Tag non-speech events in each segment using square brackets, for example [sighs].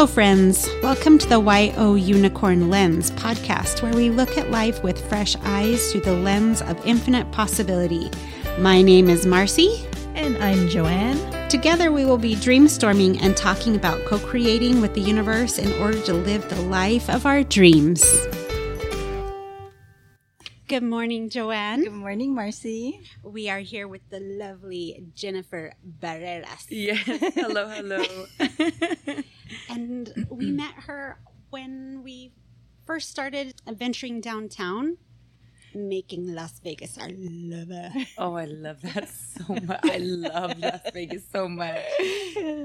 Hello, friends. Welcome to the YO Unicorn Lens podcast, where we look at life with fresh eyes through the lens of infinite possibility. My name is Marcy. And I'm Joanne. Together, we will be dreamstorming and talking about co creating with the universe in order to live the life of our dreams. Good morning, Joanne. Good morning, Marcy. We are here with the lovely Jennifer Barreras. Yes. [laughs] Hello, hello. [laughs] and we [clears throat] met her when we first started venturing downtown, making Las Vegas our lover. [laughs] oh, I love that so [laughs] much. I love Las Vegas so much. [laughs]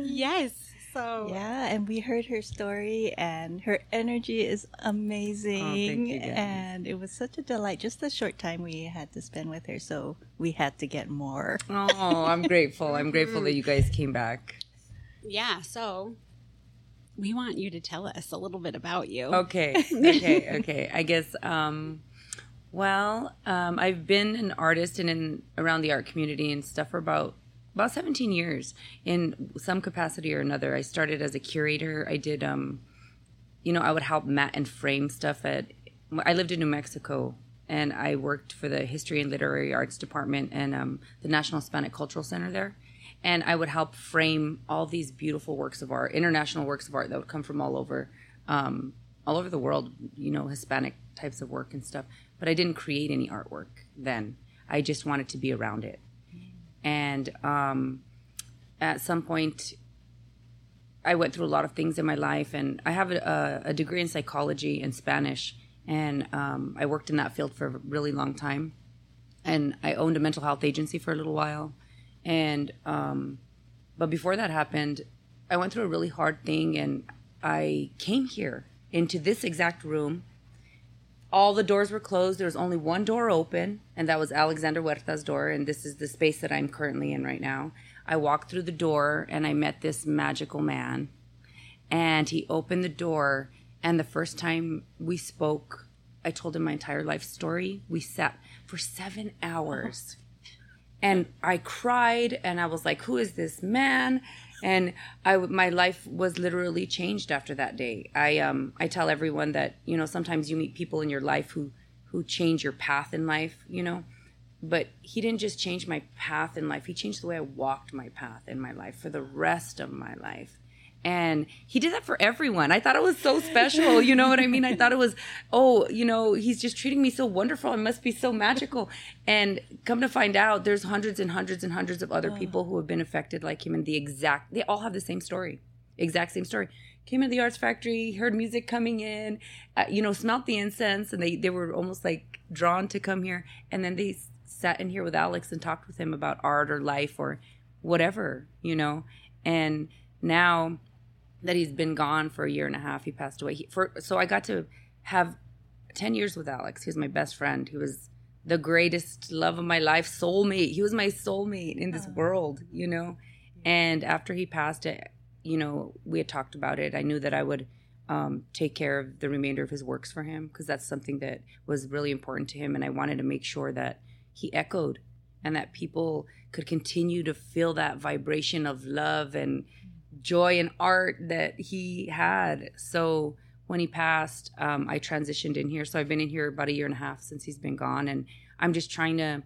Yes. So Yeah, and we heard her story, and her energy is oh, amazing. you, and it was such a delight. Just the short time we had to spend with her, so we had to get more. Oh, I'm grateful. I'm grateful that you guys came back. yeah, so we want you to tell us a little bit about you. Okay. [laughs] Okay. Okay. I guess. Um, well, um, I've been an artist and in around the art community and stuff for about about 17 years in some capacity or another. I started as a curator. I did, um, you know, I would help mat and frame stuff at. I lived in New Mexico and I worked for the History and Literary Arts Department and um, the National Hispanic Cultural Center there. And I would help frame all these beautiful works of art, international works of art that would come from all over, um, all over the world. You know, Hispanic types of work and stuff. But I didn't create any artwork then. I just wanted to be around it and um, at some point i went through a lot of things in my life and i have a, a degree in psychology and spanish and um, i worked in that field for a really long time and i owned a mental health agency for a little while and um, but before that happened i went through a really hard thing and i came here into this exact room all the doors were closed. There was only one door open, and that was Alexander Huerta's door. And this is the space that I'm currently in right now. I walked through the door and I met this magical man. And he opened the door. And the first time we spoke, I told him my entire life story. We sat for seven hours. And I cried and I was like, Who is this man? and I my life was literally changed after that day. I um I tell everyone that you know sometimes you meet people in your life who who change your path in life, you know, but he didn't just change my path in life. He changed the way I walked my path in my life for the rest of my life. And he did that for everyone. I thought it was so special. You know what I mean? I thought it was, oh, you know, he's just treating me so wonderful. It must be so magical. And come to find out, there's hundreds and hundreds and hundreds of other people who have been affected like him. And the exact, they all have the same story, exact same story. Came into the arts factory, heard music coming in, uh, you know, smelt the incense, and they they were almost like drawn to come here. And then they sat in here with Alex and talked with him about art or life or whatever, you know. And now that he's been gone for a year and a half. He passed away. He, for so I got to have ten years with Alex. He was my best friend. He was the greatest love of my life, soulmate. He was my soulmate in this world, you know. And after he passed, it, you know, we had talked about it. I knew that I would um, take care of the remainder of his works for him because that's something that was really important to him, and I wanted to make sure that he echoed and that people could continue to feel that vibration of love and joy and art that he had. So when he passed, um, I transitioned in here. So I've been in here about a year and a half since he's been gone, and I'm just trying to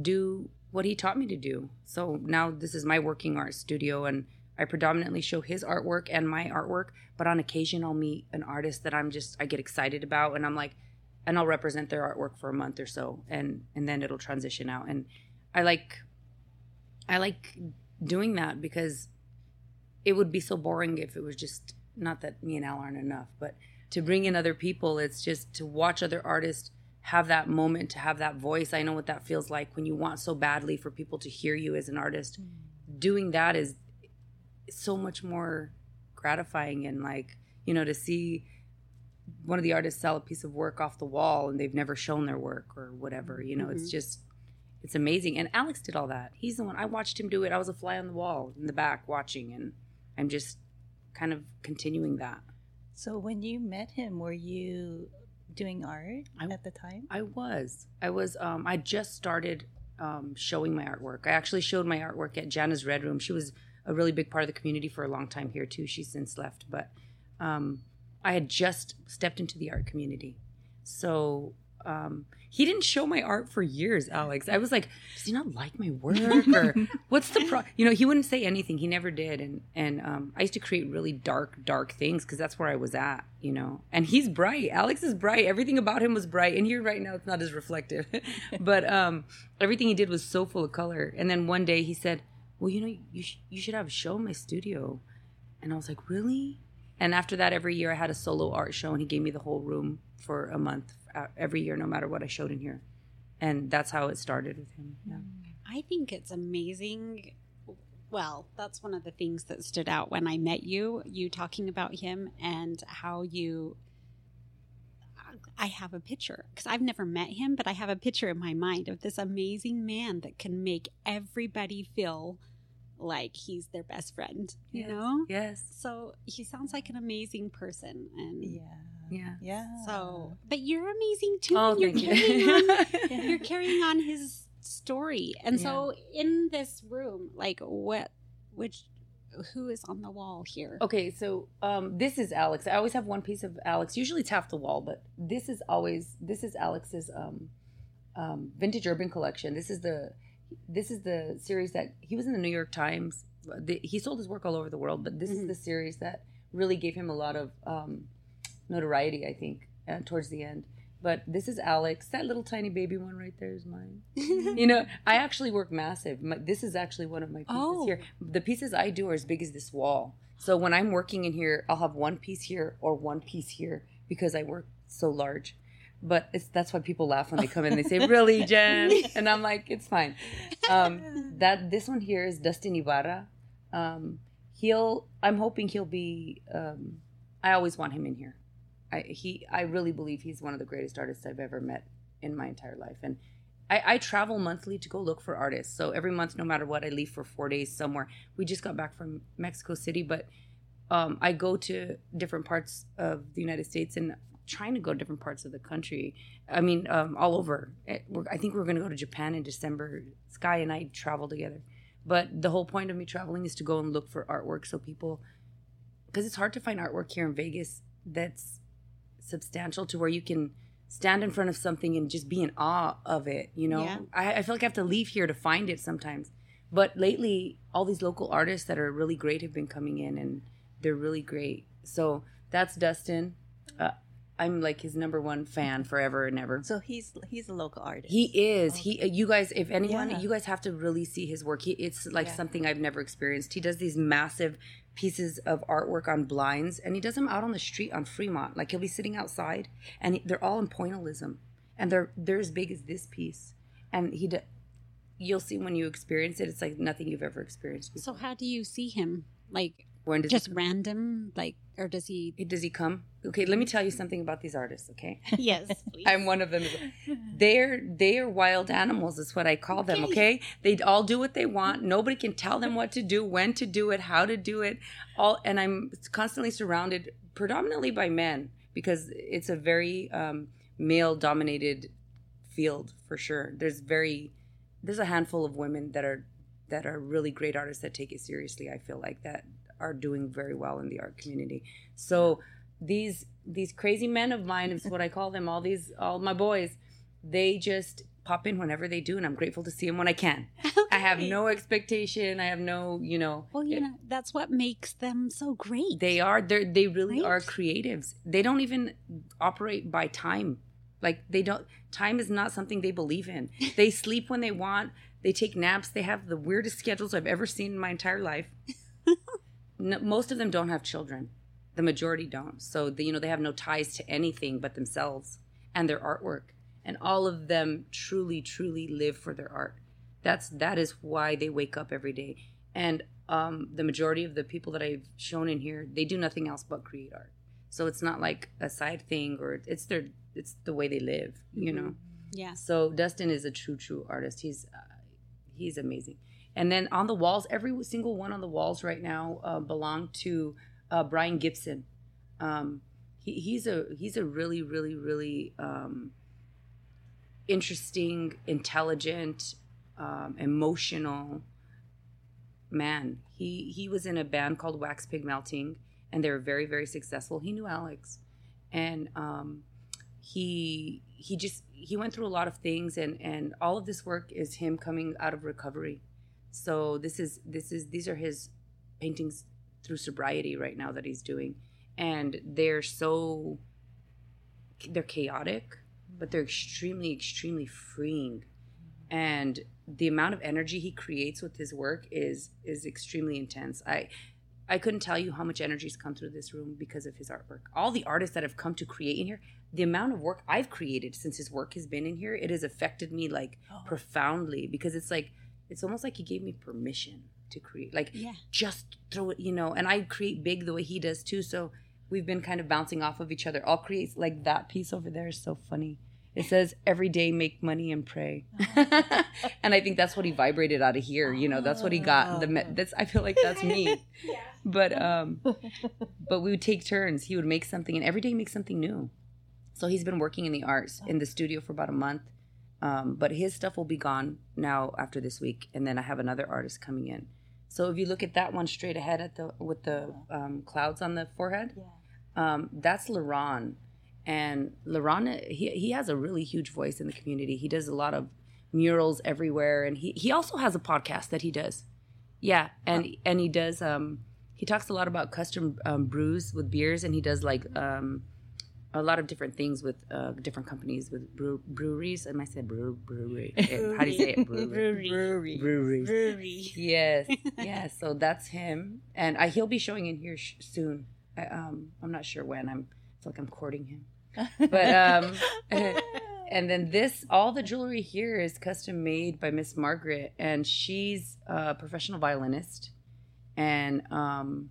do what he taught me to do. So now this is my working art studio, and I predominantly show his artwork and my artwork. But on occasion, I'll meet an artist that I'm just I get excited about, and I'm like, and I'll represent their artwork for a month or so, and and then it'll transition out. And I like, I like doing that because it would be so boring if it was just not that me and Al aren't enough, but to bring in other people, it's just to watch other artists have that moment, to have that voice. I know what that feels like when you want so badly for people to hear you as an artist. Mm. Doing that is so much more gratifying and like, you know, to see one of the artists sell a piece of work off the wall and they've never shown their work or whatever, you know, mm-hmm. it's just it's amazing. And Alex did all that. He's the one I watched him do it. I was a fly on the wall in the back watching and I'm just kind of continuing that. So when you met him, were you doing art I, at the time? I was. I was. Um, I just started um, showing my artwork. I actually showed my artwork at Jana's Red Room. She was a really big part of the community for a long time here too. She's since left, but um, I had just stepped into the art community, so um, he didn't show my art for years, Alex. I was like, does he not like my work [laughs] or what's the pro? You know, he wouldn't say anything. He never did. And and um, I used to create really dark, dark things because that's where I was at. You know, and he's bright. Alex is bright. Everything about him was bright. And here right now, it's not as reflective, [laughs] but um, everything he did was so full of color. And then one day he said, "Well, you know, you sh- you should have a show in my studio." And I was like, "Really?" And after that, every year I had a solo art show, and he gave me the whole room for a month uh, every year, no matter what I showed in here. And that's how it started with him. Yeah. I think it's amazing. Well, that's one of the things that stood out when I met you, you talking about him and how you. I have a picture because I've never met him, but I have a picture in my mind of this amazing man that can make everybody feel like he's their best friend, you Yes. know? Yes. So he sounds like an amazing person. And Yeah. Yeah. Yeah. so, but you're amazing too. Oh, you're thank carrying on you. [laughs] you're carrying on his story and so in this room like what which who is on the wall here Okay, so um, this is Alex. I always have one piece of Alex. Usually it's half the wall, but this is always this is Alex's um, um, vintage urban collection. This is the this is the series that he was in the New York Times. The, he sold his work all over the world, but this Mhm. is the series that really gave him a lot of um, notoriety. I think uh, towards the end. But this is Alex. That little tiny baby one right there is mine. [laughs] you know, I actually work massive. My, this is actually one of my pieces Oh. here. The pieces I do are as big as this wall. So when I'm working in here, I'll have one piece here or one piece here because I work so large. But it's that's why people laugh when they come in. and They say, [laughs] "Really, Jen?" And I'm like, "It's fine." Um, [laughs] that this one here is Dustin Ibarra. Um, he'll. I'm hoping he'll be. Um, I always want him in here. I he. I really believe he's one of the greatest artists I've ever met in my entire life, and I, I travel monthly to go look for artists. So every month, no matter what, I leave for four days somewhere. We just got back from Mexico City, but um, I go to different parts of the United States and trying to go to different parts of the country. I mean, um, all over. Eh, I think we're going to go to Japan in December. Sky and I travel together. But the whole point of me traveling is to go and look for artwork so people, because it's hard to find artwork here in Vegas that's substantial to where you can stand in front of something and just be in awe of it. You know, Yeah. I, I feel like I have to leave here to find it sometimes. But lately, all these local artists that are really great have been coming in, and they're really great. So that's Dustin. Uh, I'm like his number one fan forever and ever. So he's he's a local artist. He is. He. uh, You guys, if anyone, Yeah. you guys have to really see his work. He, it's like Yeah. something I've never experienced. He does these massive pieces of artwork on blinds, and he does them out on the street on Fremont. Like he'll be sitting outside, and he- they're all in pointillism, and they're they're as big as this piece. And he, you'll see when you experience it. It's like nothing you've ever experienced. so how do you see him like When does just random like or does he does he come? Okay, let me tell you something about these artists. Okay. [laughs] yes [laughs] please. I'm one of them. They're they are wild animals. Is what I call them. Okay, they all do what they want. Nobody can tell them what to do, when to do it, how to do it. All and I'm constantly surrounded, predominantly by men, because it's a very um, male dominated field for sure. There's very there's a handful of women that are that are really great artists that take it seriously. I feel like that are doing very well in the art community. So these these crazy men of mine is what I call them. All these all my boys, they just pop in whenever they do, and I'm grateful to see them when I can. [laughs] I have no expectation. I have no, you know. well you know that's what makes them so great They are they they really Right? are creatives. They don't even operate by time. Like they don't time is not something they believe in. [laughs] They sleep when they want. They take naps. They have the weirdest schedules I've ever seen in my entire life. [laughs] no, most of them don't have children. The majority don't. So they, you know they have no ties to anything but themselves and their artwork. And all of them truly truly live for their art. That's that is why they wake up every day. And um, the majority of the people that I've shown in here, they do nothing else but create art. So it's not like a side thing, or it's their it's the way they live, you know. Yeah. So Dustin is a true true artist. He's uh, he's amazing. And then on the walls, every single one on the walls right now uh, belong to uh, Brian Gibson. Um, he, he's a he's a really really really um, interesting, intelligent, um, emotional man. He he was in a band called Wax Pig Melting, and they were very very successful. He knew Alex, and um, he he just he went through a lot of things, and and all of this work is him coming out of recovery. So this is this is these are his paintings through sobriety right now that he's doing, and they're so they're chaotic, but they're extremely extremely freeing, and the amount of energy he creates with his work is is extremely intense. I I couldn't tell you how much energy's come through this room because of his artwork. All the artists that have come to create in here, the amount of work I've created since his work has been in here, it has affected me like Oh. profoundly because it's like it's almost like he gave me permission to create. Like Yeah. just throw it, you know, and I create big the way he does too. So we've been kind of bouncing off of each other. I'll create like that piece over there is so funny. It says every day make money and pray. [laughs] and I think that's what he vibrated out of here, you know, that's what he got. The me- that's I feel like that's me. [laughs] But um but we would take turns. He would make something and every day make something new. So he's been working in the arts in the studio for about a month. Um, but his stuff will be gone now after this week, and then I have another artist coming in. So if you look at that one straight ahead at the with the um, clouds on the forehead, um, that's Laron, and Laron he he has a really huge voice in the community. He does a lot of murals everywhere, and he he also has a podcast that he does. Yeah, and and he does um he talks a lot about custom um, brews with beers, and he does like um a lot of different things with uh, different companies with brew- breweries. And I might say brew brewery. Eh, How do you say it? Brewery. Brewery. Breweries. Brewery. Yes, [laughs] yes. So that's him, and I, he'll be showing in here sh- soon. I, um, I'm not sure when. I'm I feel like I'm courting him, but um, [laughs] and then this, all the jewelry here is custom made by Miss Margaret, and she's a professional violinist, and um,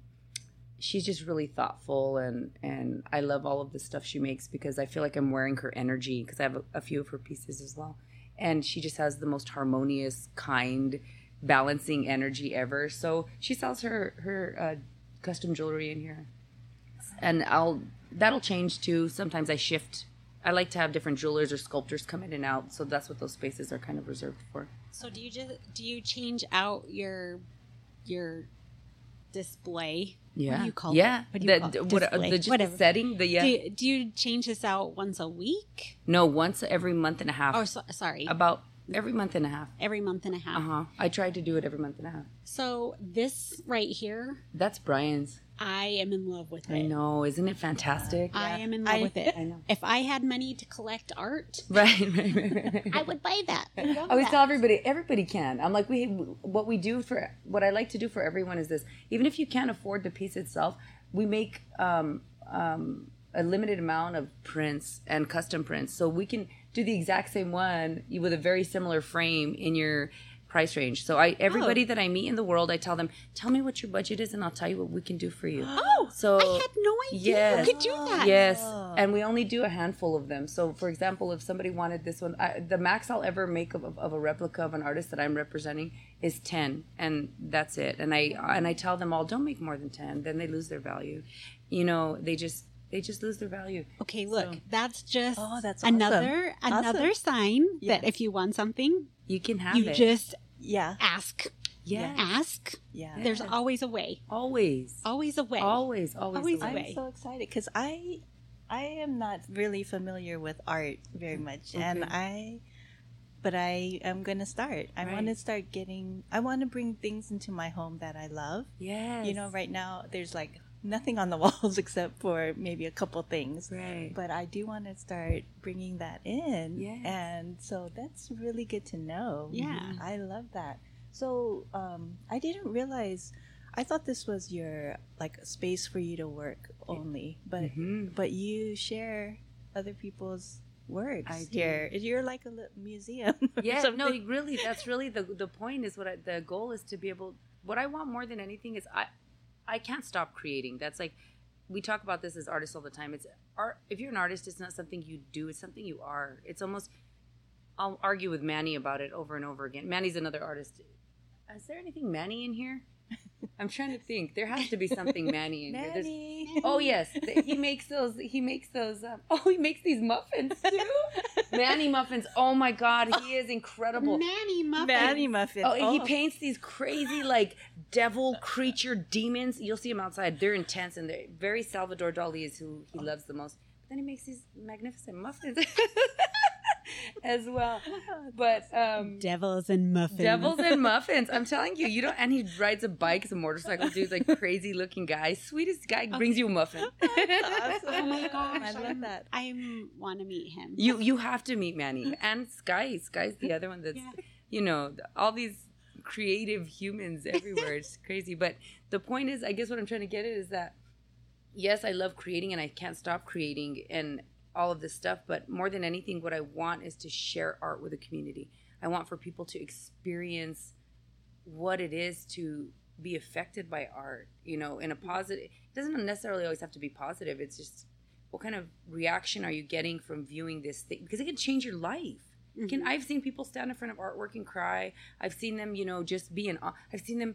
she's just really thoughtful, and and I love all of the stuff she makes because I feel like I'm wearing her energy because I have a, a few of her pieces as well, and she just has the most harmonious, kind, balancing energy ever. So she sells her her uh, custom jewelry in here, and I'll that'll change too. Sometimes I shift. I like to have different jewelers or sculptors come in and out, so that's what those spaces are kind of reserved for. So do you just do you change out your your display? Yeah, What do you call yeah. it? What do you the, call it? what, uh, Display. the, Whatever. setting. The yeah. Do, you, do you change this out once a week? no, once every month and a half. Oh, so, sorry, about every month and a half. every month and a half. Uh huh. I try to do it every month and a half. So this right here, That's Brian's. I am in love with it. I know, isn't it fantastic? I am in love I- with it. I know. If I had money to collect art, [laughs] Right, right, right, right, right. I would buy that. I [laughs] I always that. tell everybody, everybody can. I'm like, we, what we do for, what I like to do for everyone is this. Even if you can't afford the piece itself, we make um, um, a limited amount of prints and custom prints, so we can do the exact same one with a very similar frame in your price range. So I, everybody oh. that I meet in the world, I tell them, tell me what your budget is, and I'll tell you what we can do for you. [gasps] Oh, So I had no idea yes. you could do that. Yes, oh. and we only do a handful of them. So, for example, if somebody wanted this one, I, the max I'll ever make of, of a replica of an artist that I'm representing is ten, and that's it. And I and I tell them all, don't make more than ten. Then they lose their value. You know, they just they just lose their value. Okay, look, So- that's just Oh, that's awesome. another another Awesome. sign Yeah. that if you want something, You can have you it. just Yeah. ask. yeah, Ask. Yeah. There's always a way. always, Always a way. always, always, Always a way. way. I'm so excited because I I am not really familiar with art very mm, much, and I but I am gonna start. I want to start getting. I want to bring things into my home that I love. Yes, You know, right now there's like nothing on the [laughs] walls except for maybe a couple things. right. But I do want to start bringing that in. Yes. And so that's really good to know. Yeah. I love that. So um, I didn't realize, I thought this was your, like, space for you to work only. But, Mhm. but you share other people's works I do. here. You're like a museum. [laughs] Yeah, no, really, that's really the the point. Is what I, the goal is to be able. What I want more than anything is I, I can't stop creating. That's like, we talk about this as artists all the time. It's art. If you're an artist, it's not something you do. It's something you are. It's almost. I'll argue with Manny about it over and over again. Manny's another artist. Is there anything Manny in here? [laughs] I'm trying to think. There has to be something Manny in here. There's- Manny. Oh yes, he makes those. He makes those. Um, [laughs] oh, he makes these muffins too. [laughs] Manny Muffins. Oh my God, he is incredible. Manny Muffin. Manny Muffin. Oh, he paints these crazy like devil creature demons. You'll see him outside. They're intense and they're very Salvador Dali is who he loves the most. But then he makes these magnificent muffins [laughs] as well. [laughs] But um Devils and muffins. Devils and [laughs] muffins. I'm telling you, you don't. And he rides a bike. He's a motorcycle dude, like crazy looking guy, sweetest guy. Brings you a muffin. Oh my gosh, I love that. I want to meet him. You you have to meet Manny and Sky. Sky's the other one that's Yeah. you know all these creative humans everywhere. It's [laughs] crazy. But the point is, I guess what I'm trying to get at is that yes, I love creating and I can't stop creating and all of this stuff. But more than anything, what I want is to share art with the community. I want for people to experience what it is to be affected by art. You know, in a positive. It doesn't necessarily always have to be positive. It's just what kind of reaction are you getting from viewing this thing because it can change your life Mm-hmm. can i've seen people stand in front of artwork and cry i've seen them you know just be in awe. i've seen them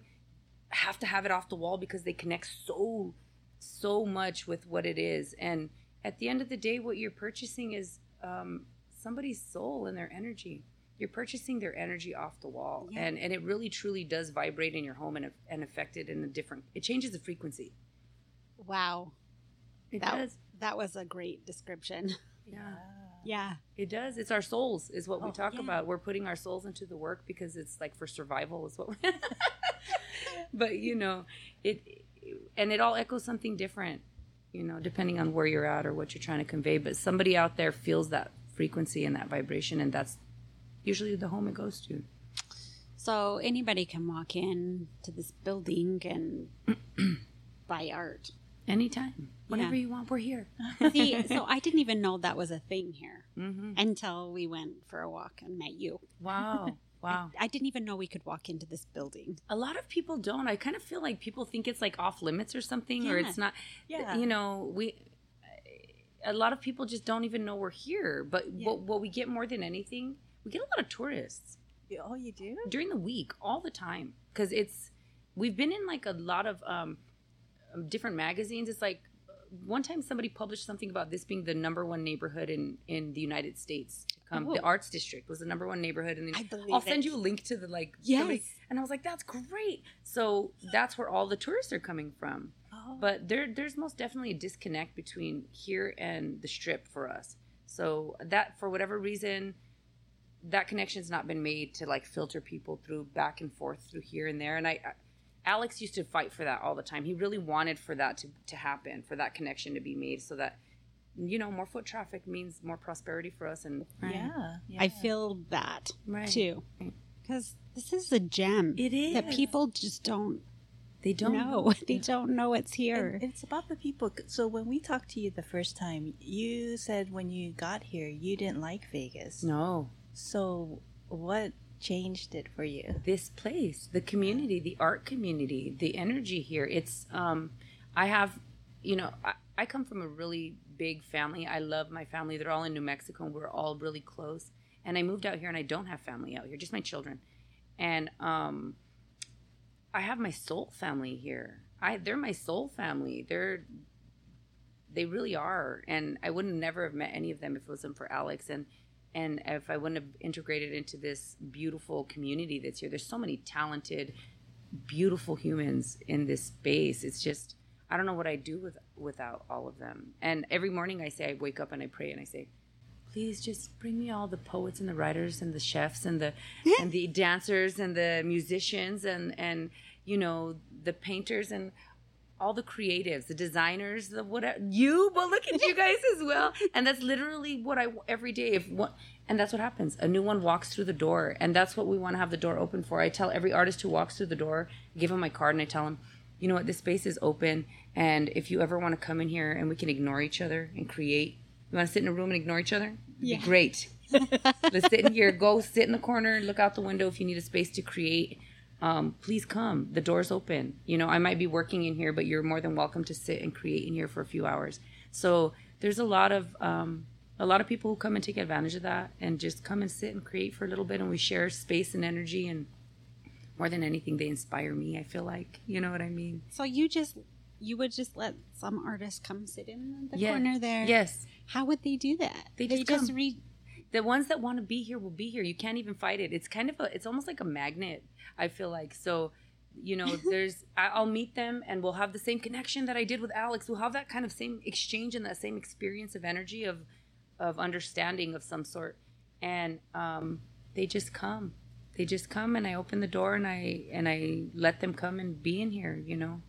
have to have it off the wall because they connect so so much with what it is and at the end of the day what you're purchasing is um, somebody's soul and their energy you're purchasing their energy off the wall Yeah. and and it really truly does vibrate in your home and, and affect it in a different it changes the frequency Wow. it That, does that was a great description. yeah Yeah. It does. It's our souls, is what we Oh, talk yeah. about. We're putting our souls into the work because it's like for survival, is what. We [laughs] but you know, it, and it all echoes something different, you know, depending on where you're at or what you're trying to convey. But somebody out there feels that frequency and that vibration, and that's usually the home it goes to. So anybody can walk in to this building and [clears throat] buy art. Anytime, whenever Yeah. you want, we're here. [laughs] See, [laughs] so I didn't even know that was a thing here hmm until we went for a walk and met you. Wow, [laughs] wow. I didn't even know we could walk into this building. A lot of people don't. I kind of feel like people think it's like off limits or something, or it's not. Yeah. You know, we. A lot of people just don't even know we're here. But Yeah. what, what we get more than anything, we get a lot of tourists Oh, you do? during the week, all the time, because it's. We've been in like a lot of um, Um, different magazines. It's like one time somebody published something about this being the number one neighborhood in in the United States. come. The Oh. Arts District was the number one neighborhood, and I believe I'll send it. you a link to the like. Yes. somebody- and I was like, that's great. So that's where all the tourists are coming from. Oh. But there, there's most definitely a disconnect between here and the strip for us. So that, for whatever reason, that connection's not been made to like filter people through back and forth through here and there. And I, I Alex used to fight for that all the time. He really wanted for that to, to happen, for that connection to be made, so that you know more foot traffic means more prosperity for us. And yeah, yeah. I feel that Right. too. Because this is a gem It is that people just don't they don't know. [laughs] They don't know it's here. And it's about the people. So when we talked to you the first time, you said when you got here you didn't like Vegas. No, So what changed it for you? this place, the community, the art community, the energy here. It's um I have you know, I, I come from a really big family. I love my family. They're all in New Mexico and we're all really close. And I moved out here and I don't have family out here, just my children. And um I have my soul family here. I they're my soul family. They're they really are. And I wouldn't never have met any of them if it wasn't for Alex and and if I wouldn't have integrated into this beautiful community that's here. There's so many talented, beautiful humans in this space. It's just I don't know what I'd do with without all of them. And every morning I say I wake up and I pray and I say, please just bring me all the poets and the writers and the chefs and the and the dancers and the musicians and and you know the painters and all the creatives, the designers, the whatever you, but look at you guys as well. And that's literally what I every day. If one, and that's what happens. A new one walks through the door, and that's what we want to have the door open for. I tell every artist who walks through the door, give them my card, and I tell them, you know what, this space is open, and if you ever want to come in here and we can ignore each other and create, you want to sit in a room and ignore each other? Yeah. Be great. [laughs] Let's sit in here. Go sit in the corner. Look out the window if you need a space to create um, please come. The door's open. You know, I might be working in here, but you're more than welcome to sit and create in here for a few hours. So there's a lot of um, a lot of people who come and take advantage of that and just come and sit and create for a little bit, and we share space and energy. And more than anything, they inspire me. I feel like you know what I mean. so you just you would just let some artists come sit in the Yeah. corner there. Yes. How would they do that? They just just come. read. The ones that want to be here will be here. You can't even fight it. It's kind of a, it's almost like a magnet. I feel like so. You know, [laughs] there's I'll meet them and we'll have the same connection that I did with Alex. We'll have that kind of same exchange and that same experience of energy of of understanding of some sort, and um, they just come. They just come, and I open the door and I and I let them come and be in here. You know.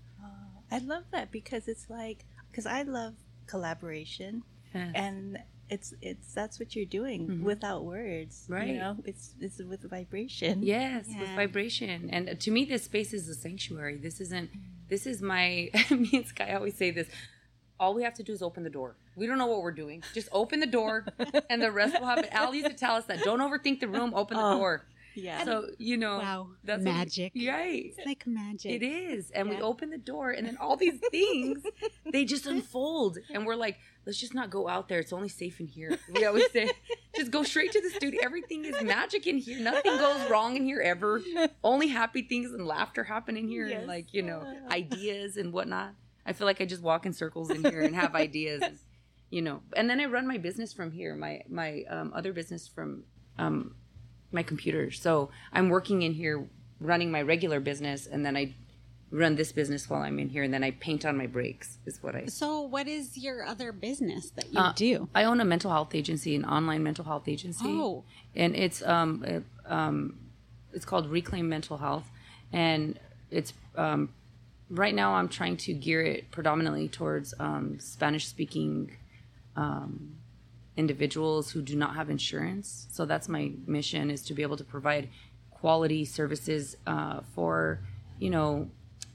I love that because it's like because I love collaboration Yeah. and it's it's that's what you're doing Mhm. without words Right. you know it's it's with vibration Yes, with vibration. And to me, this space is a sanctuary. This isn't. This is my. [laughs] me and Sky always say this. All we have to do is open the door. We don't know what we're doing. Just open the door, [laughs] and the rest will happen. Al used to tell us that. Don't overthink the room. Open the Oh. door. Yeah So you know. Wow, That's what we- magic. right. It's like magic. It is. And we open the door and then all these things they just [laughs] unfold. And we're like, let's just not go out there. It's only safe in here. We always say, [laughs] just go straight to the studio. Everything is magic in here. Nothing goes wrong in here ever. Only happy things and laughter happen in here Yes. and like, you know, ideas and whatnot. I feel like I just walk in circles in here and have [laughs] ideas. And, you know, and then I run my business from here, my my um, other business from um, my computer. So I'm working in here, running my regular business, and then I run this business while I'm in here, and then I paint on my breaks. Is what I. So, what is your other business that you Uh, do? I own a mental health agency, an online mental health agency. Oh. and it's um, it, um, it's called Reclaim Mental Health, and it's um, right now I'm trying to gear it predominantly towards um, Spanish speaking um, individuals who do not have insurance. So that's my mission is to be able to provide quality services uh, for you know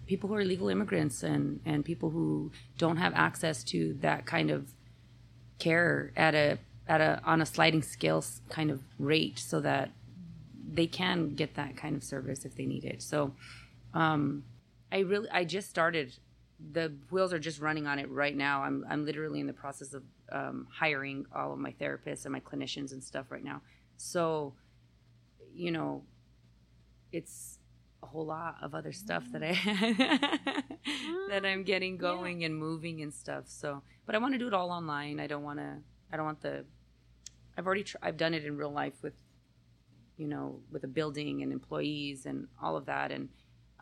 people who are legal immigrants and and people who don't have access to that kind of care at a at a on a sliding scale kind of rate so that they can get that kind of service if they need it. So um I really I just started the wheels are just running on it right now. I'm I'm literally in the process of um, hiring all of my therapists and my clinicians and stuff right now. So you know it's a whole lot of other stuff that I [laughs] that I'm getting going and moving and stuff. So, but I want to do it all online. I don't want to. I don't want the. I've already. Tr- I've done it in real life with, you know, with a building and employees and all of that. And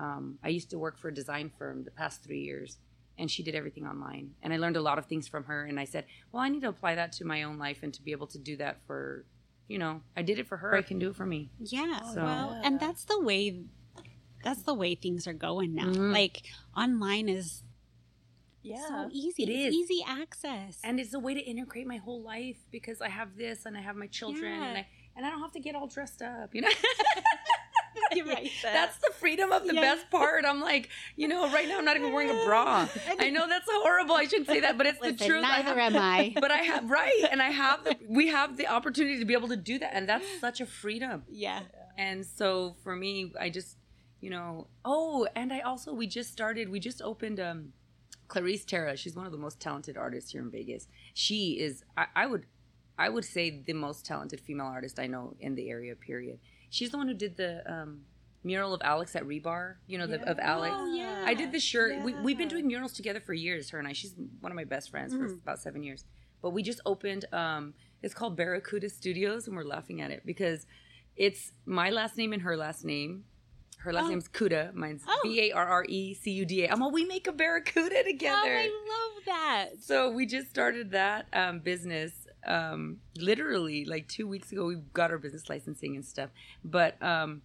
um, I used to work for a design firm the past three years, and she did everything online. And I learned a lot of things from her. And I said, well, I need to apply that to my own life and to be able to do that for, you know, I did it for her. I can do it for me. Yeah. So- well, and that's the way. That's the way things are going now. Mhm. Like online is yeah so easy. It It's is. easy access. and it's a way to integrate my whole life because I have this and I have my children and I and I don't have to get all dressed up, you know. [laughs] [laughs] [laughs] You're right. [laughs] That's the freedom of the Yes. best part. I'm like, you know, right now I'm not even wearing a bra. [laughs] I know that's horrible. I shouldn't say that, but it's the Listen, truth. I neither have- am I. But I have right, and I have the we have the opportunity to be able to do that, and that's such a freedom. yeah. And so for me, I just, you know, oh, and I also we just started, we just opened um Clarice Tara. She's one of the most talented artists here in Vegas. She is, I, I would, I would say the most talented female artist I know in the area. Period. She's the one who did the um, mural of Alex at Rebar. You know, the, of Alex. Oh, yeah. I did the shirt. We, we've been doing murals together for years. Her and I. She's one of my best friends for Mm. about seven years. But we just opened. Um, it's called Barracuda Studios, and we're laughing at it because it's my last name and her last name. Her last Oh. name's Cuda. Mine's Oh. B A R R E C U D A. I'm all, we make a Barracuda together. Oh, I love that. So we just started that um, business um, literally like two weeks ago. We got our business licensing and stuff, but um,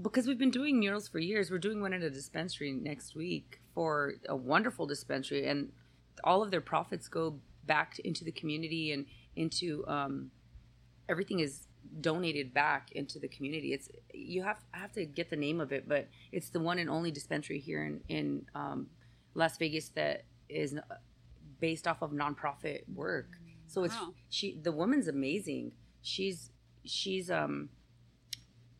because we've been doing murals for years, we're doing one at a dispensary next week for a wonderful dispensary, and all of their profits go back into the community and into um, everything is donated back into the community. It's you have I have to get the name of it, but it's the one and only dispensary here in in um, Las Vegas that is uh, based off of nonprofit work. So it's Wow. she the woman's amazing. She's she's um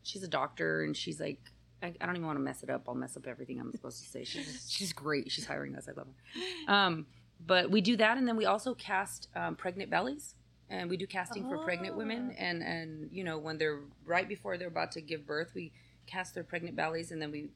she's a doctor and she's like I, I don't even want to mess it up. I'll mess up everything I'm supposed to say. She's [laughs] she's great. She's hiring us. I love her. Um, but we do that, and then we also cast um, pregnant bellies, and we do casting for pregnant women, and and you know when they're right before they're about to give birth, we cast their pregnant bellies, and then we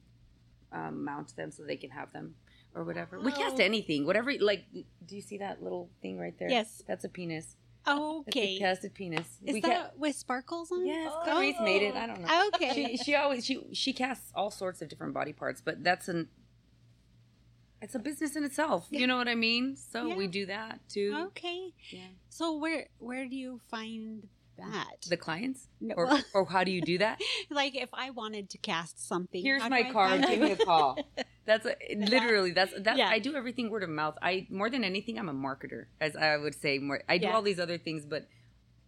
um, mount them so they can have them or whatever. We cast oh. anything, whatever. Like, do you see that little thing right there? Yes. that's a penis. That's Okay. a casted penis. Is We that ca- with sparkles on? Yes, Oh. Clarice made it. I don't know. Okay. She, she always she she casts all sorts of different body parts, but that's an it's a business in itself. You know what I mean? So we do that too. okay. Yeah. So where where do you find that? The clients, No, or or how do you do [laughs] that? like if I wanted to cast something. Here's my card. Give me a call. [laughs] That's a, literally that's that. Yeah. I do everything word of mouth. I more than anything, I'm a marketer, as I would say. More, I do Yeah. all these other things, but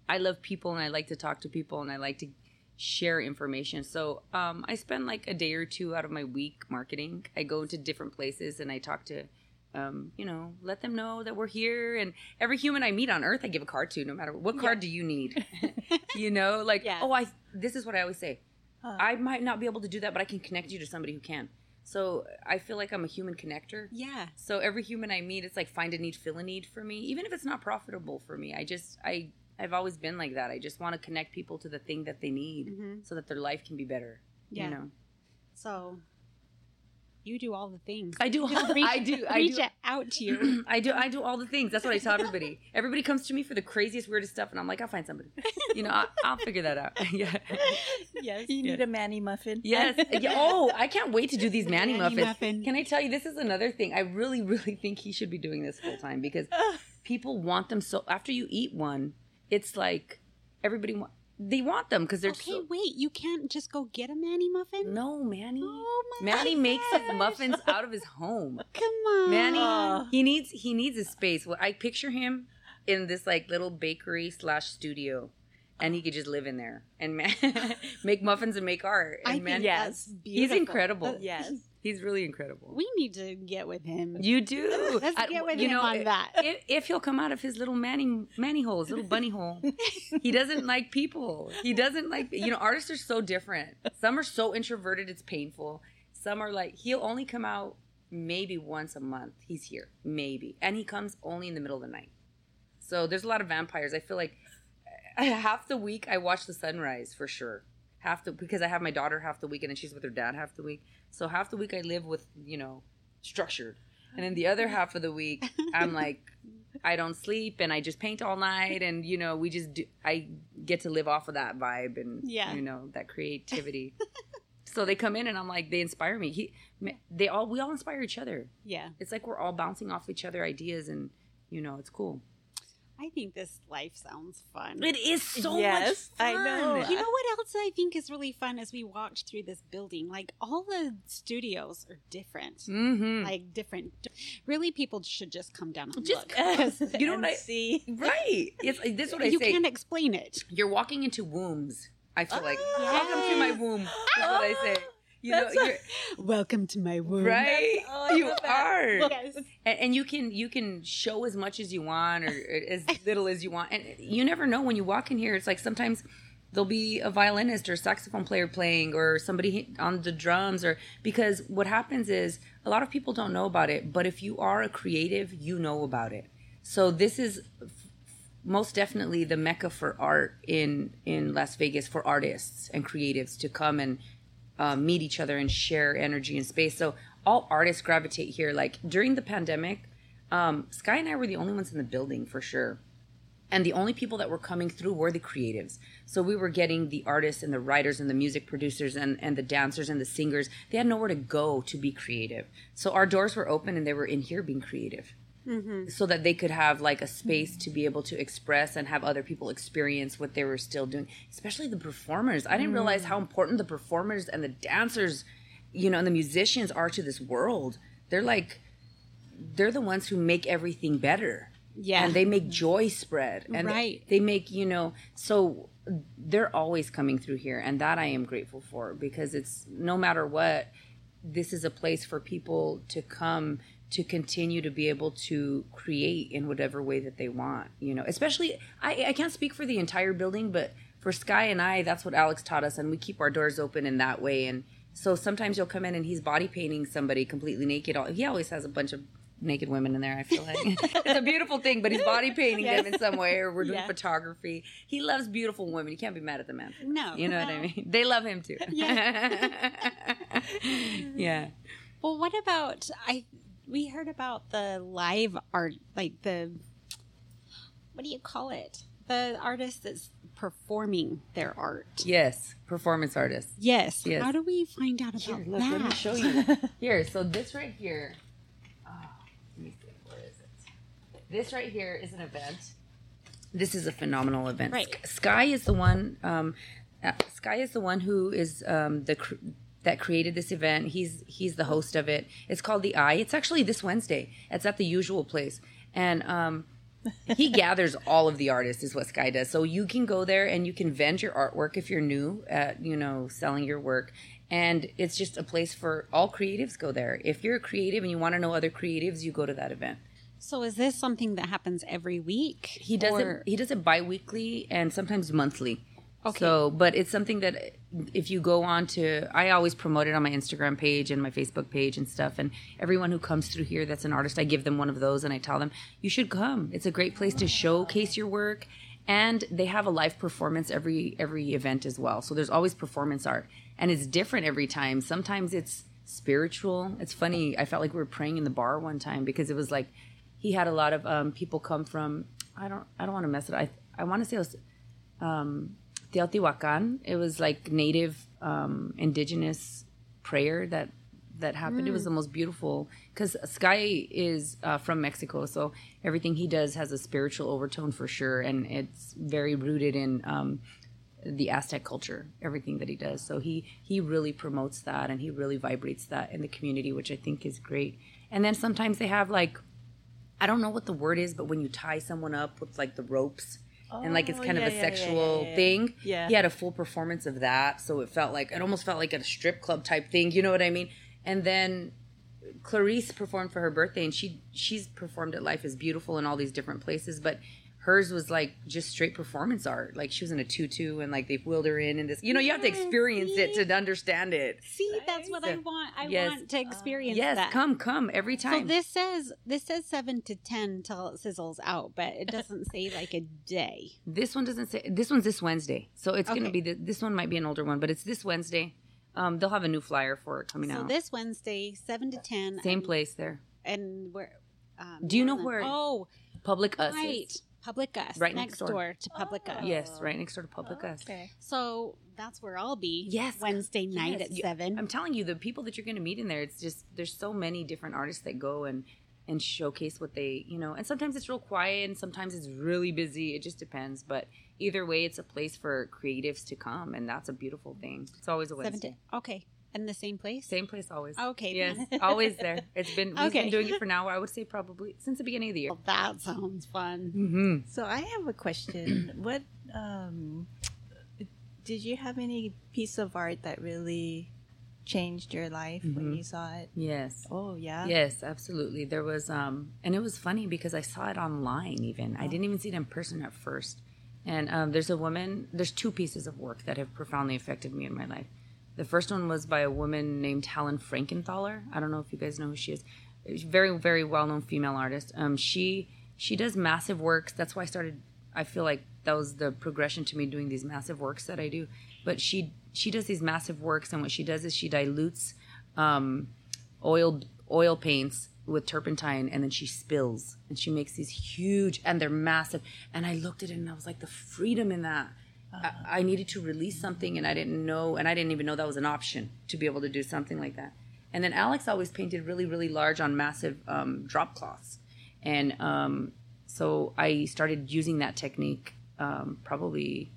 I love people and I like to talk to people and I like to share information. So um, I spend like a day or two out of my week marketing. I go to different places and I talk to. Um, you know, let them know that we're here, and every human I meet on Earth, I give a card to, no matter what card do you need. [laughs] [laughs] you know, like Yeah. oh, I. This is what I always say. Huh. I might not be able to do that, but I can connect you to somebody who can. So I feel like I'm a human connector. Yeah. So every human I meet, it's like find a need, fill a need for me, even if it's not profitable for me. I just I I've always been like that. I just want to connect people to the thing that they need, Mhm. so that their life can be better. Yeah. You know, So you do all the things. I do. All- reach, I do. I reach do. it out to you. [clears throat] I do. I do all the things. That's what I tell everybody. Everybody comes to me for the craziest, weirdest stuff, and I'm like, I'll find somebody. You know, I, I'll figure that out. [laughs] yeah. yes. You need a Manny muffin. Yes. [laughs] Yeah, Oh, I can't wait to do these Manny, Manny muffins. muffin. Can I tell you, this is another thing. I really, really think he should be doing this full time because [sighs] people want them so. After you eat one, it's like everybody want. They want them because they're Okay, so. wait. You can't just go get a Manny muffin. No, Manny. Oh my Manny makes his muffins out of his home. [laughs] Come on, Manny, Oh. he needs he needs a space. Well, I picture him in this like little bakery slash studio, and he could just live in there and man, [laughs] make muffins and make art. And I man, think yes. that's he's incredible. That- Yes. He's really incredible. We need to get with him. You do. Let's I- get with you him know, on that. If, if he'll come out of his little manny manny hole, his little bunny hole, [laughs] he doesn't like people. He doesn't like you know. Artists are so different. Some are so introverted, it's painful. Some are like he'll only come out maybe once a month. He's here maybe, and he comes only in the middle of the night. So there's a lot of vampires. I feel like uh, half the week I watch the sunrise for sure. Half the because I have my daughter half the week and then she's with her dad half the week. So half the week I live with you know structured, and then the other half of the week I'm [laughs] like I don't sleep and I just paint all night and you know we just do. I get to live off of that vibe and Yeah. you know that creativity. so they come in and I'm like they inspire me. He they all we all inspire each other. Yeah, It's like we're all bouncing off each other ideas and you know it's cool. I think this life sounds fun. It is so Yes, much I know. You know what else I think is really fun as we walked through this building? Like all the studios are different. Mm-hmm. Like different. Really, people should just come down and Just look. [laughs] You know And what I- see? right. It's this is what I you say. can't explain it. You're walking into wombs. I feel like Oh, welcome to my womb. Is what I say. You know, you're, [laughs] Welcome to my womb. right? oh, you are. Yes. and, and you can you can show as much as you want or, as [laughs] little as you want and you never know when you walk in here it's like sometimes there'll be a violinist or saxophone player playing or somebody on the drums or because what happens is a lot of people don't know about it but if you are a creative you know about it so this is f- most definitely the mecca for art in in las vegas for artists and creatives to come and uh, meet each other and share energy and space. So all artists gravitate here. Like during the pandemic, um, Sky and I were the only ones in the building for sure. And the only people that were coming through were the creatives. So we were getting the artists and the writers and the music producers and, and the dancers and the singers. They had nowhere to go to be creative. So our doors were open and they were in here being creative Mm-hmm. so that they could have like a space to be able to express and have other people experience what they were still doing especially the performers. I didn't realize how mm. important the performers and the dancers you know and the musicians are to this world. They're like they're the ones who make everything better. Yeah. and they make mm-hmm. joy spread. And Right. they make you know so they're always coming through here and that i am grateful for because it's no matter what this is a place for people to come to continue to be able to create in whatever way that they want you know especially i i can't speak for the entire building but for sky and i that's what alex taught us and we keep our doors open in that way and so sometimes you'll come in and he's body painting somebody completely naked he always has a bunch of naked women in there i feel like. [laughs] It's a beautiful thing but he's body painting them in some way or we're doing Yeah. photography. He loves beautiful women you can't be mad at the man. No. you know what i mean? They love him too. [laughs] [laughs] Yeah. Well, what about I? We heard about the live art, like the what do you call it? The artist that's performing their art. Yes, performance artists. Yes. Yes. How do we find out about Here, look, that? let me show you. [laughs] Here, so this right here. Oh, let me see. Where is it? This right here is an event. This is a phenomenal event. Right. Sky is the one. Um, uh, Sky is the one who is um, the that created this event. He's he's the host of it. It's called the Eye. It's actually this Wednesday. It's at the usual place, and um, he [laughs] gathers all of the artists is what sky does so you can go there and you can vend your artwork if you're new at you know selling your work and it's just a place for all creatives go there if you're a creative and you want to know other creatives you go to that event So is this something that happens every week? he does Or- it he does it bi-weekly and sometimes monthly Okay. so but it's something that if you go on to i always promote it on my instagram page and my facebook page and stuff and everyone who comes through here that's an artist i give them one of those and i tell them you should come. It's a great place to showcase your work. And they have a live performance every every event as well. So there's always performance art. And it's different every time. Sometimes it's spiritual. It's funny i felt like we were praying in the bar one time because it was like he had a lot of um, people come from i don't i don't want to mess it up. i i want to say it was um, Teotihuacan. It was like native um, indigenous prayer that that happened. It was the most beautiful because Sky is uh, from Mexico, so everything he does has a spiritual overtone for sure, and it's very rooted in um, the Aztec culture. Everything that he does, so he he really promotes that, and he really vibrates that in the community, which I think is great. And then sometimes they have like I don't know what the word is, but when you tie someone up with like the ropes. And like it's Oh, kind yeah, of a yeah, sexual yeah. thing. Yeah. He had a full performance of that, so it felt like it almost felt like a strip club type thing. You know what I mean? And then Clarice performed for her birthday, and she she's performed at Life is Beautiful in all these different places, but hers was like just straight performance art. Like she was in a tutu, and like they wheeled her in, and this. You know, you have to experience it to understand it. See, that's what I want. I Yes. want to experience Yes, that. come, come every time. So this says this says seven to ten till it sizzles out, but it [laughs] doesn't say like a day. This one doesn't say. This one's this Wednesday, so it's going to be. The, this one might be an older one, but it's this Wednesday. Um, they'll have a new flyer for it coming So out. So this Wednesday, seven to ten. Same place there. And where? Um, Do you know where Oh, Public Us. right. Is. Public Us, Right next next door. door. to Public Us. Yes, right next door to Public oh, Us. Okay. So that's where I'll be. Yes. Wednesday night Yes, at seven. I'm telling you, the people that you're going to meet in there, it's just there's so many different artists that go and and showcase what they, you know, and sometimes it's real quiet and sometimes it's really busy. It just depends, but either way, it's a place for creatives to come, and that's a beautiful thing. It's always a seven Wednesday. to okay, and the same place. Same place always. Okay, Yes, [laughs] always there. It's been we've Okay. been doing it for now. I would say probably since the beginning of the year. Well, that sounds fun. Mm-hmm. So I have a question. [clears throat] what um, did you have any piece of art that really changed your life when Mhm. you saw it? Yes. Oh yeah. Yes, absolutely. There was, um, and it was funny because I saw it online. Even I didn't even see it in person at first. And um, there's a woman. There's two pieces of work that have profoundly affected me in my life. The first one was by a woman named Helen Frankenthaler. I don't know if you guys know who she is. Very, very well-known female artist. Um, she she does massive works. That's why I started. I feel like that was the progression to me doing these massive works that I do. But she she does these massive works, and what she does is she dilutes um, oil oil paints with turpentine and then she spills and she makes these huge and they're massive and i looked at it and i was like the freedom in that I, I needed to release something and i didn't know and i didn't even know that was an option to be able to do something like that and then alex always painted really really large on massive um, drop cloths and um, so i started using that technique um, probably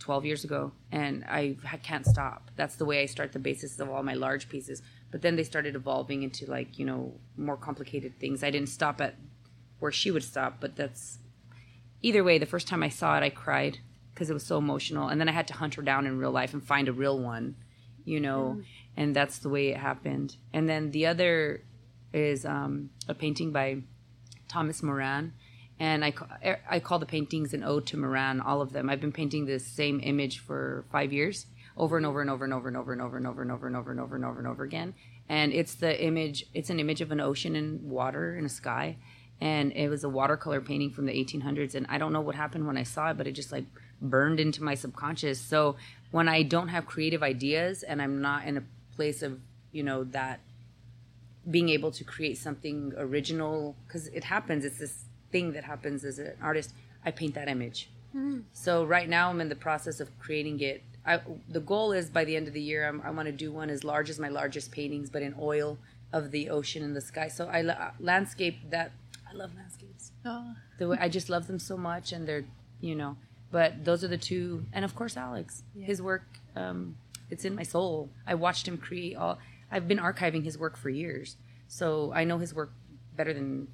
12 years ago and I ha- can't stop. That's the way I start the basis of all my large pieces. But then they started evolving into like, you know, more complicated things. I didn't stop at where she would stop, but that's either way. The first time I saw it, I cried because it was so emotional. And then I had to hunt her down in real life and find a real one, you know, and that's the way it happened. And then the other is um, a painting by Thomas Moran. And I, I call the paintings an ode to Moran, all of them. I've been painting this same image for five years, over and over and over and over and over and over and over and over and over and over and over and over again. And it's the image, it's an image of an ocean and water and a sky. And it was a watercolor painting from the 1800s. And I don't know what happened when I saw it, but it just like burned into my subconscious. So when I don't have creative ideas and I'm not in a place of, you know, that being able to create something original because it happens it's this thing that happens as an artist I paint that image. Mm. So right now I'm in the process of creating it. I, the goal is by the end of the year I'm, I want to do one as large as my largest paintings, but in oil of the ocean and the sky. So I la- landscape that I love landscapes. Oh, The way I just love them so much, and they're you know. But those are the two, and of course Alex, his work. Um, it's in my soul. I watched him create all. I've been archiving his work for years, so I know his work better than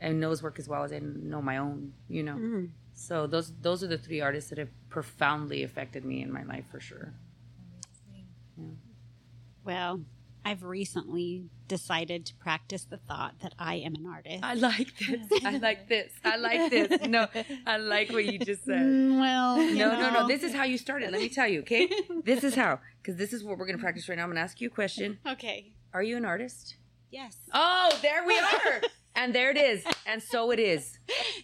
I know his work as well as I know my own. You know. Mm. So those those are the three artists that have profoundly affected me in my life for sure. Well, I've recently decided to practice the thought that I am an artist. I like this. I [laughs] like this. I like this. No, I like what you just said. Mm, well, No, no, no. This is how you started. Let me tell you, okay? [laughs] This is how. Because this is what we're going to practice right now. I'm going to ask you a question. Okay. Are you an artist? Yes. Oh, there we [laughs] are. and there it is. And so it is.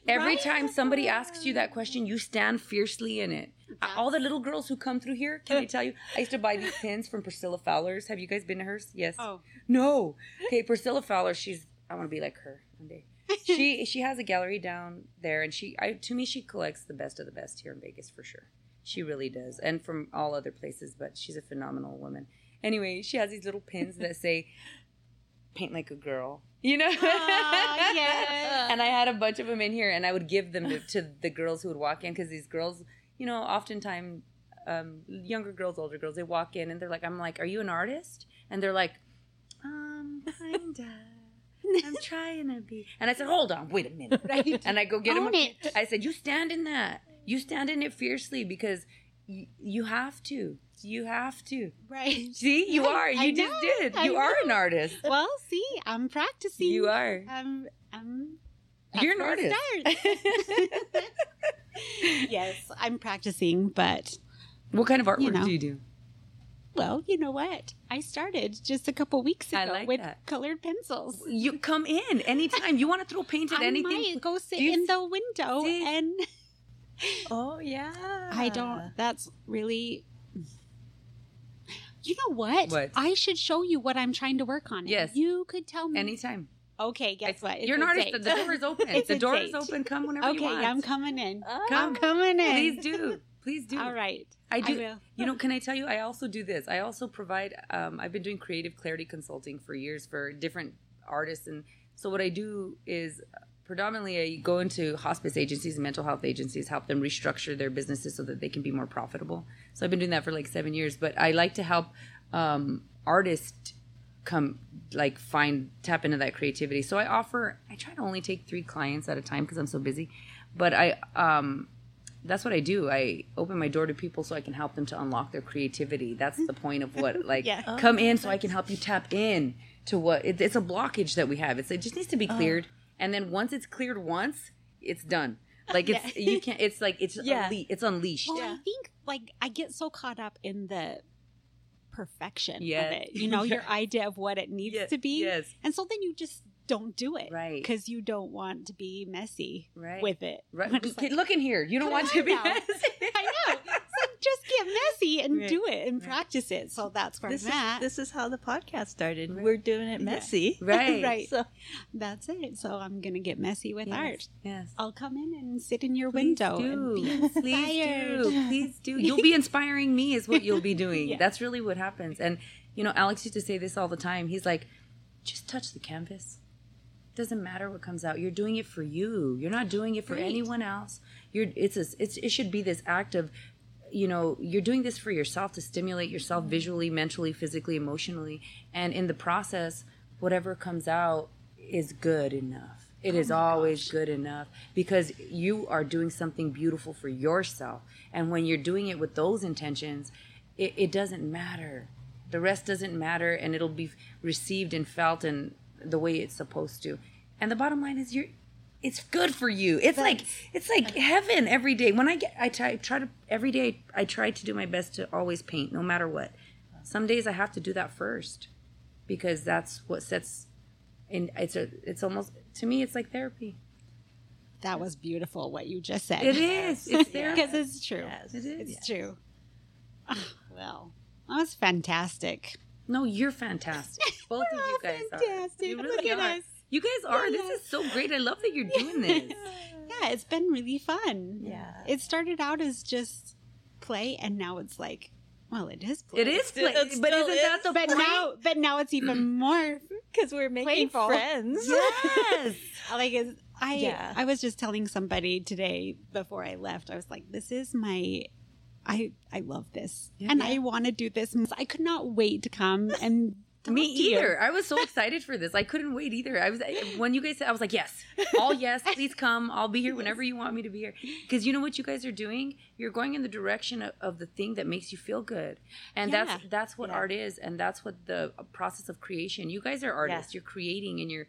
Every Right? time somebody asks you that question, you stand fiercely in it. All the little girls who come through here, can I tell you? I used to buy these pins from Priscilla Fowler's. Have you guys been to hers? Yes. Oh. No. Okay, Priscilla Fowler, she's I want to be like her one day. [laughs] She she has a gallery down there and she I to me she collects the best of the best here in Vegas for sure. She really does. And from all other places, but she's a phenomenal woman. Anyway, she has these little pins that say paint like a girl. You know? Aw, [laughs] yeah. and I had a bunch of them in here and I would give them to, to the girls who would walk in cuz these girls, you know, oftentimes um, younger girls, older girls, they walk in and they're like, I'm like, are you an artist? And they're like, um, kinda. I'm [laughs] trying to be. And I said, hold on, wait a minute. [laughs] Right. And I go get him. Own a- it. I said, you stand in that. You stand in it fiercely because y- you have to. You have to. Right. [laughs] See, you are. You I just know. did. I You are an artist. Well, see, I'm practicing. You are. Um, I'm. You're an artist. Yes, I'm practicing, but what kind of artwork You know. do you do? well, you know what? I started just a couple weeks ago like with that. colored pencils. You come in anytime. You want to throw paint at I anything? go sit you in the window and oh yeah. I don't. That's really. You know what? What? I should show you what I'm trying to work on. Yes. You could tell me. Anytime. Okay, guess what? It's You're an artist. date. The door is [laughs] open. The door is open. Come whenever you want. Okay. I'm coming in. Oh. I'm coming in. Please do. Please do. All right. I do. will. You know, can I tell you? I also do this. I also provide. Um, I've been doing creative clarity consulting for years for different artists, and so what I do is predominantly I go into hospice agencies and mental health agencies, help them restructure their businesses so that they can be more profitable. So I've been doing that for like seven years. But I like to help um, artists come like find tap into that creativity. So I offer. I try to only take three clients at a time because I'm so busy. But I um, that's what I do. I open my door to people so I can help them to unlock their creativity. That's the point of what [laughs] like Yeah. come in so I can help you tap in to what it, it's a blockage that we have. It's it just needs to be cleared, and then once it's cleared once, it's done. Like it's [laughs] you can't. It's like it's Yeah. unle- it's unleashed. Well, I think like I get so caught up in the perfection Yeah. of it. [laughs] You know, your idea of what it needs Ye- to be. yes. And so then you just don't do it. Right. Because you don't want to be messy Right. with it. Right. But it's Okay, like, Look in here. You don't want to be now. messy. Just get messy and Right. do it and practice it. So that's where This I'm is at. this is how the podcast started. We're doing it messy. [laughs] Right. Right. So That's it. So I'm gonna get messy with art. Yes. I'll come in and sit in your Please window do. and be Please do. Please do. You'll be [laughs] inspiring me is what you'll be doing. Yeah. That's really what happens. And you know, Alex used to say this all the time. He's like, just touch the canvas. Doesn't matter what comes out. You're doing it for you. You're not doing it for Right. anyone else. You're it's a, it's it should be this act of you know, you're doing this for yourself to stimulate yourself visually, mentally, physically, emotionally, and in the process, whatever comes out is good enough. It oh is always good enough because you are doing something beautiful for yourself. And when you're doing it with those intentions, it, it doesn't matter. The rest doesn't matter, and it'll be received and felt and the way it's supposed to. And the bottom line is, you're it's good for you. It's like it's like heaven every day. When I get, I try, try to every day. I try to do my best to always paint, no matter what. Some days I have to do that first because that's what sets. And it's a, it's almost to me, it's like therapy. That was beautiful what you just said. It is. It's therapy. because it's true. Yes. It is. It's true. Ah, well, that was fantastic. No, you're fantastic. [laughs] Both of you guys fantastic. are. You Look at are. us. You guys are. This is so great. I love that you're doing this. [laughs] Yeah, it's been really fun. Yeah. It started out as just play, and now it's like, well, it is play. It is, play, it but isn't that the But point? now, but now it's even [clears throat] more Because we're making Playful. friends. yes. [laughs] like it's, I Yeah. I was just telling somebody today before I left. I was like, this is my I I love this. Yeah. and I want to do this. I could not wait to come and talk Me either. I was so excited for this. I couldn't wait either. I was when you guys said, I was like, yes, all yes, please come. I'll be here whenever you want me to be here. Because you know what you guys are doing? You're going in the direction of, of the thing that makes you feel good, and Yeah. that's that's what Yeah. art is, and that's what the process of creation. You guys are artists. You're creating, and you're.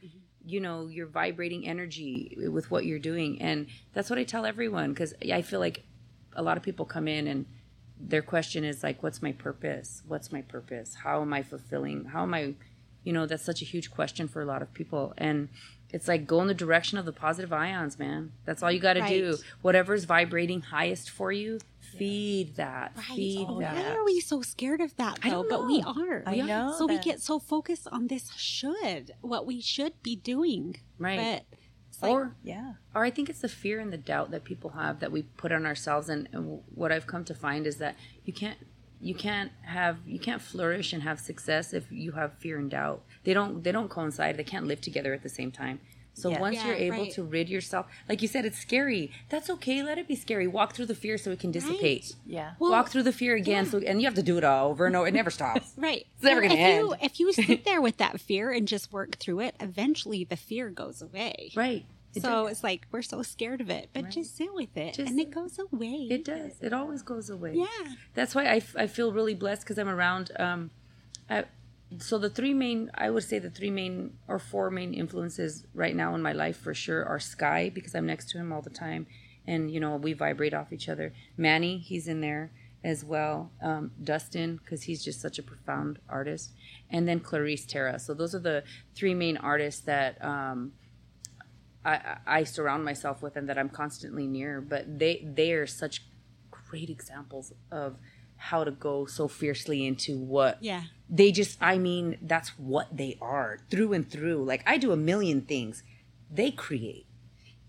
You know, you're vibrating energy with what you're doing. And that's what I tell everyone because I feel like a lot of people come in and their question is like what's my purpose what's my purpose how am i fulfilling how am i you know that's such a huge question for a lot of people and it's like go in the direction of the positive ions man that's all you got to do Right. whatever's vibrating highest for you feed that Right. feed Oh, that Why are we so scared of that though? But we are. I know So we get so focused on this should, what we should be doing. Right. But like, or Yeah. or I think it's the fear and the doubt that people have that we put on ourselves. And, and what I've come to find is that you can't you can't have you can't flourish and have success if you have fear and doubt. They don't they don't coincide. They can't live together at the same time. So Yeah. once Yeah, you're able right. to rid yourself, like you said, it's scary. That's okay. Let it be scary. Walk through the fear so it can dissipate. Yeah. Well, Walk through the fear again. So and you have to do it all over and over. It never stops. [laughs] Right. It's never Well, gonna if You, end. if you sit there with that fear and just work through it, eventually the fear goes away. right. It so does. it's like we're so scared of it, but Right. just sit with it Just and it goes away. It does. It always goes away. Yeah. That's why I, f- I feel really blessed because I'm around. Um, I, so the three main, I would say the three main or four main influences right now in my life for sure are Sky because I'm next to him all the time, and you know we vibrate off each other. Manny, he's in there as well. Um, Dustin because he's just such a profound artist, and then Clarice Tara. So those are the three main artists that. Um, I, I surround myself with and that I'm constantly near, but they they are such great examples of how to go so fiercely into what Yeah. they just I mean that's what they are through and through. Like I do a million things, they create.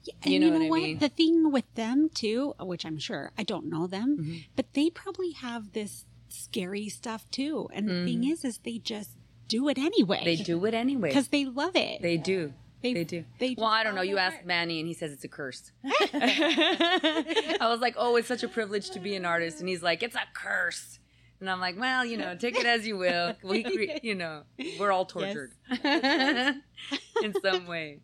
Yeah, and You you know know, what I mean? The thing with them too, which I'm sure I don't know them, Mm-hmm. but they probably have this scary stuff too. And the thing is, is they just do it anyway. Mm-hmm. They do it anyway. [laughs] because they love it. They do. They- They, do. they well, I don't know. Oh, you their asked. Manny, and he says it's a curse. [laughs] I was like, "Oh, it's such a privilege to be an artist," and he's like, "It's a curse." And I'm like, "Well, you know, take it as you will. We, [laughs] you know, we're all tortured [laughs] in some way."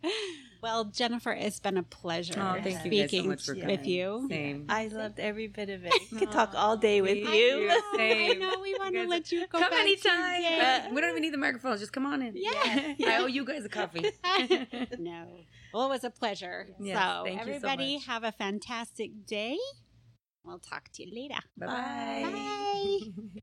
Well, Jennifer, it's been a pleasure Oh, thank you guys so speaking much for with you. Same. I loved every bit of it. I could talk all day with Thank you. you. [laughs] I know we want to let you go come back anytime. Uh, we don't even need the microphones. Just come on in. Yeah. [laughs] I owe you guys a coffee. [laughs] no. Well, it was a pleasure. Yes, so, thank you so everybody, much. have a fantastic day. We'll talk to you later. Bye-bye. Bye. Bye.